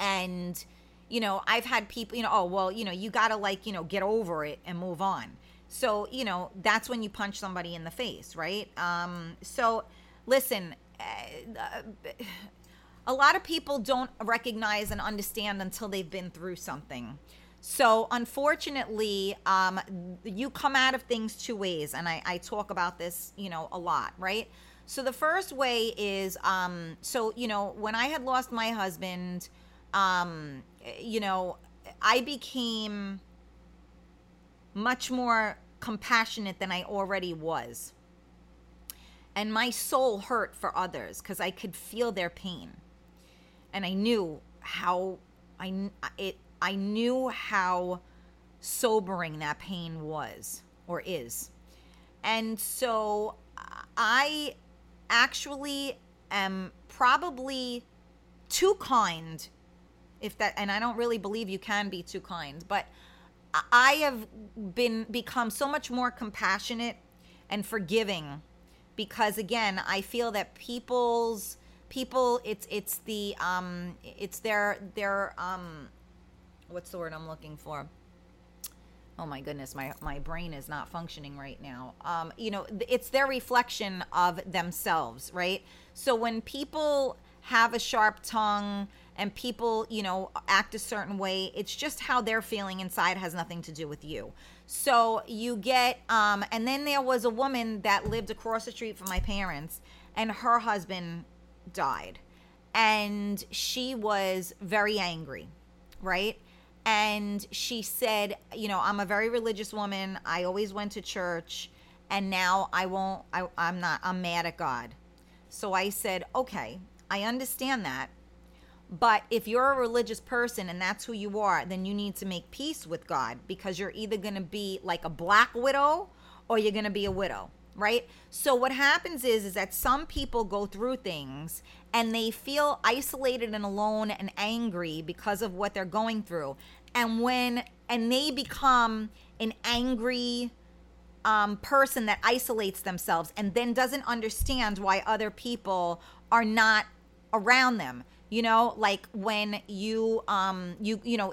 S1: And, you know, I've had people, you know, oh, well, you know, you got to like, you know, get over it and move on. So, you know, that's when you punch somebody in the face, right? Um, so, listen, uh, a lot of people don't recognize and understand until they've been through something. So, unfortunately, um, you come out of things two ways, and I, I talk about this, you know, a lot, right? So, the first way is, um, so you know, when I had lost my husband, um, you know, I became much more compassionate than I already was. And my soul hurt for others because I could feel their pain. And I knew how I it I knew how sobering that pain was or is. And so I actually am probably too kind if that and I don't really believe you can be too kind, but I have been become so much more compassionate and forgiving because again, I feel that people's people it's it's the um it's their their um what's the word I'm looking for? Oh my goodness, my my brain is not functioning right now. Um, you know, it's their reflection of themselves, right? So when people have a sharp tongue and people, you know, act a certain way, it's just how they're feeling inside has nothing to do with you. So you get um and then there was a woman that lived across the street from my parents and her husband died. And she was very angry, right? and she said, you know, I'm a very religious woman. I always went to church, and now I won't. I, I'm not. I'm mad at God. So I said, okay, I understand that. But if you're a religious person and that's who you are, then you need to make peace with God because you're either going to be like a black widow or you're going to be a widow right? So what happens is is that some people go through things and they feel isolated and alone and angry because of what they're going through. And when and they become an angry um, person that isolates themselves and then doesn't understand why other people are not around them you know like when you um you you know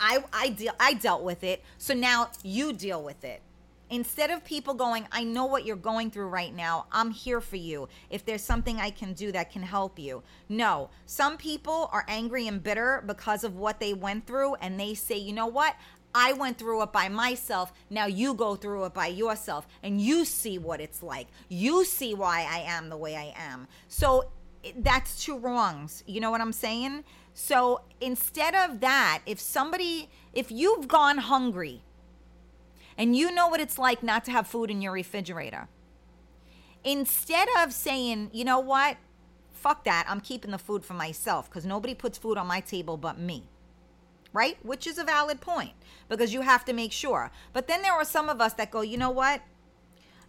S1: i i deal i dealt with it so now you deal with it Instead of people going, I know what you're going through right now. I'm here for you. If there's something I can do that can help you. No, some people are angry and bitter because of what they went through, and they say, you know what? I went through it by myself. Now you go through it by yourself, and you see what it's like. You see why I am the way I am. So that's two wrongs. You know what I'm saying? So instead of that, if somebody, if you've gone hungry, and you know what it's like not to have food in your refrigerator. Instead of saying, you know what, fuck that, I'm keeping the food for myself because nobody puts food on my table but me. Right? Which is a valid point because you have to make sure. But then there are some of us that go, you know what?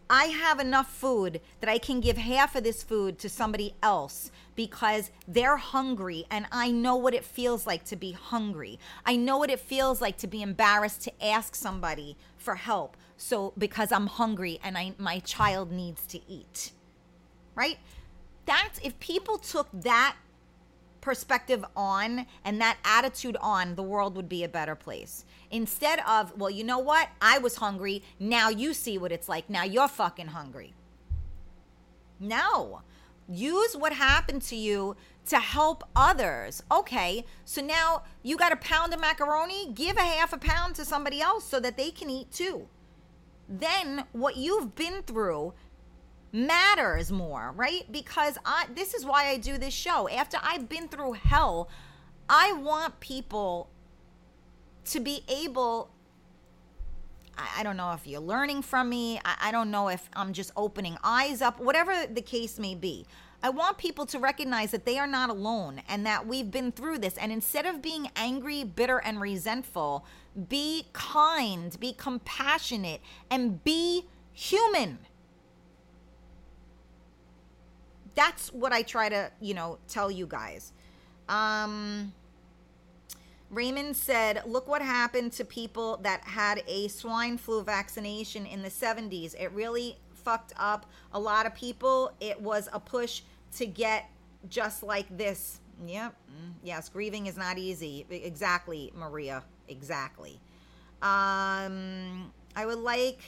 S1: I have enough food that I can give half of this food to somebody else because they're hungry and I know what it feels like to be hungry. I know what it feels like to be embarrassed to ask somebody for help. So because I'm hungry and I my child needs to eat. Right? That's if people took that perspective on and that attitude on, the world would be a better place. Instead of, well, you know what? I was hungry. Now you see what it's like. Now you're fucking hungry. No. Use what happened to you to help others. Okay, so now you got a pound of macaroni, give a half a pound to somebody else so that they can eat too. Then what you've been through matters more, right? Because I this is why I do this show. After I've been through hell, I want people to be able I, I don't know if you're learning from me. I, I don't know if I'm just opening eyes up, whatever the case may be. I want people to recognize that they are not alone and that we've been through this. And instead of being angry, bitter, and resentful, be kind, be compassionate, and be human. That's what I try to, you know, tell you guys. Um, Raymond said, Look what happened to people that had a swine flu vaccination in the 70s. It really fucked up a lot of people. It was a push to get just like this. Yep. Yes, grieving is not easy. Exactly, Maria. Exactly. Um, I would like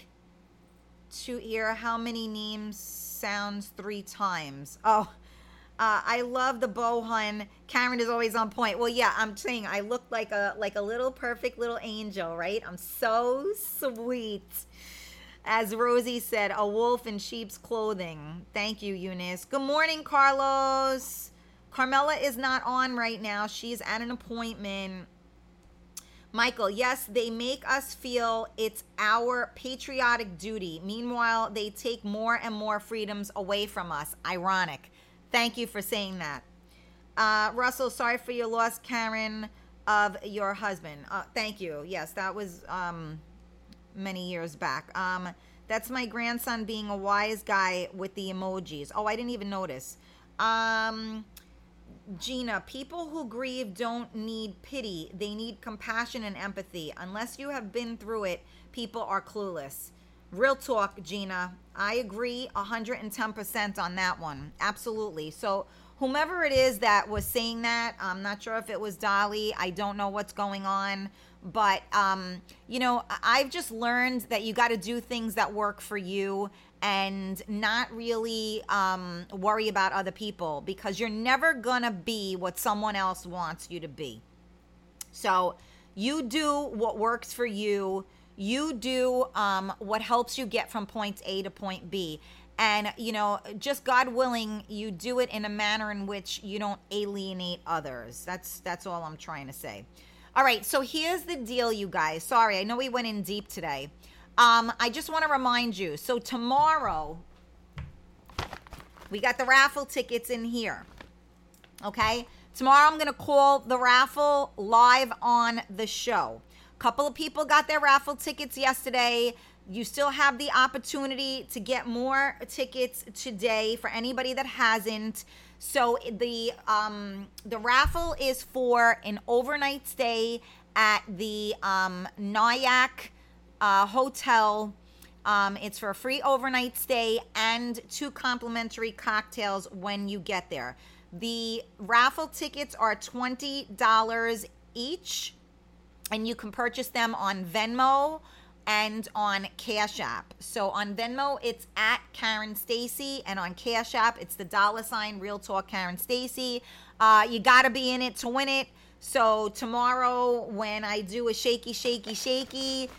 S1: to hear how many names sounds three times. Oh, uh, I love the bohun. Karen is always on point. Well, yeah, I'm saying I look like a like a little perfect little angel, right? I'm so sweet. As Rosie said, a wolf in sheep's clothing. Thank you, Eunice. Good morning, Carlos. Carmela is not on right now. She's at an appointment. Michael, yes, they make us feel it's our patriotic duty. Meanwhile, they take more and more freedoms away from us. Ironic. Thank you for saying that. Uh, Russell, sorry for your loss, Karen, of your husband. Uh, thank you. Yes, that was um, many years back. Um, that's my grandson being a wise guy with the emojis. Oh, I didn't even notice. Um, Gina, people who grieve don't need pity. They need compassion and empathy. Unless you have been through it, people are clueless. Real talk, Gina. I agree 110% on that one. Absolutely. So, whomever it is that was saying that, I'm not sure if it was Dolly. I don't know what's going on. But, um, you know, I've just learned that you got to do things that work for you and not really um, worry about other people because you're never going to be what someone else wants you to be. So, you do what works for you you do um, what helps you get from point A to point B. And, you know, just God willing, you do it in a manner in which you don't alienate others. That's that's all I'm trying to say. All right, so here's the deal, you guys. Sorry, I know we went in deep today. Um, I just want to remind you. So tomorrow, we got the raffle tickets in here. Okay, tomorrow I'm gonna call the raffle live on the show A couple of people got their raffle tickets yesterday. You still have the opportunity to get more tickets today for anybody that hasn't. So the um, the raffle is for an overnight stay at the um, Nyack uh, Hotel. Um, it's for a free overnight stay and two complimentary cocktails when you get there. The raffle tickets are twenty dollars each and you can purchase them on Venmo and on Cash App. So on Venmo, it's at Karen Stacy, and on Cash App, it's the dollar sign Real Talk Karen Stacy. Uh, you got to be in it to win it. So tomorrow, when I do a shaky, shaky, shaky,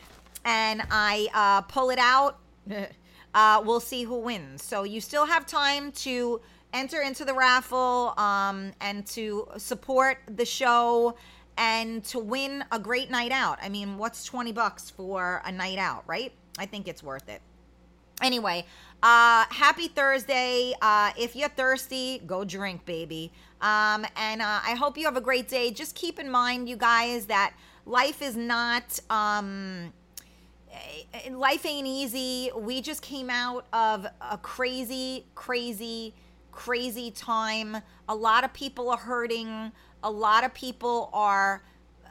S1: and I uh, pull it out, uh, we'll see who wins. So you still have time to enter into the raffle um, and to support the show and to win a great night out. I mean, what's 20 bucks for a night out, right? I think it's worth it. Anyway, uh, happy Thursday. Uh, if you're thirsty, go drink, baby. Um, and uh, I hope you have a great day. Just keep in mind, you guys, that life is not. Um, life ain't easy. We just came out of a crazy, crazy, crazy time. A lot of people are hurting a lot of people are uh,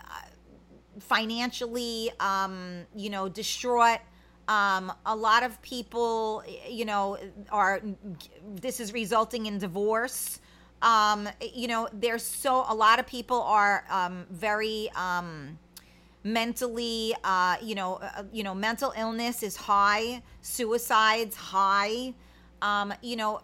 S1: financially, um, you know, distraught. Um, a lot of people, you know, are, this is resulting in divorce. Um, you know, there's so, a lot of people are um, very, um, mentally uh, you know uh, you know mental illness is high suicides high um, you know,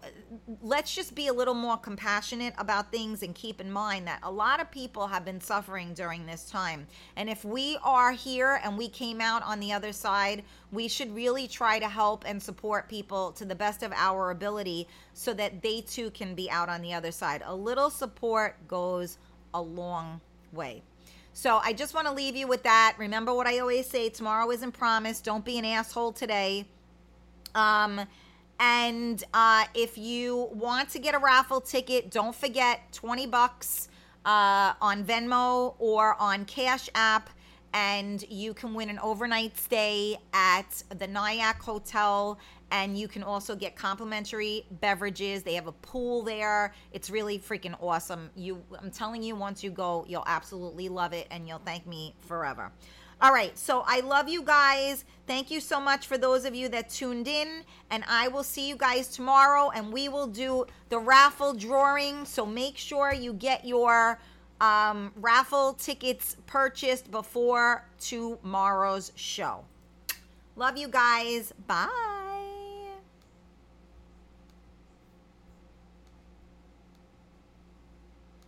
S1: let's just be a little more compassionate about things and keep in mind that a lot of people have been suffering during this time. And if we are here and we came out on the other side, we should really try to help and support people to the best of our ability so that they too can be out on the other side. A little support goes a long way. So I just want to leave you with that. Remember what I always say tomorrow isn't promised. Don't be an asshole today. Um, and uh, if you want to get a raffle ticket, don't forget 20 bucks uh, on Venmo or on Cash App. And you can win an overnight stay at the Nyack Hotel. And you can also get complimentary beverages. They have a pool there. It's really freaking awesome. You, I'm telling you, once you go, you'll absolutely love it, and you'll thank me forever. All right. So I love you guys. Thank you so much for those of you that tuned in. And I will see you guys tomorrow and we will do the raffle drawing. So make sure you get your um, raffle tickets purchased before tomorrow's show. Love you guys. Bye.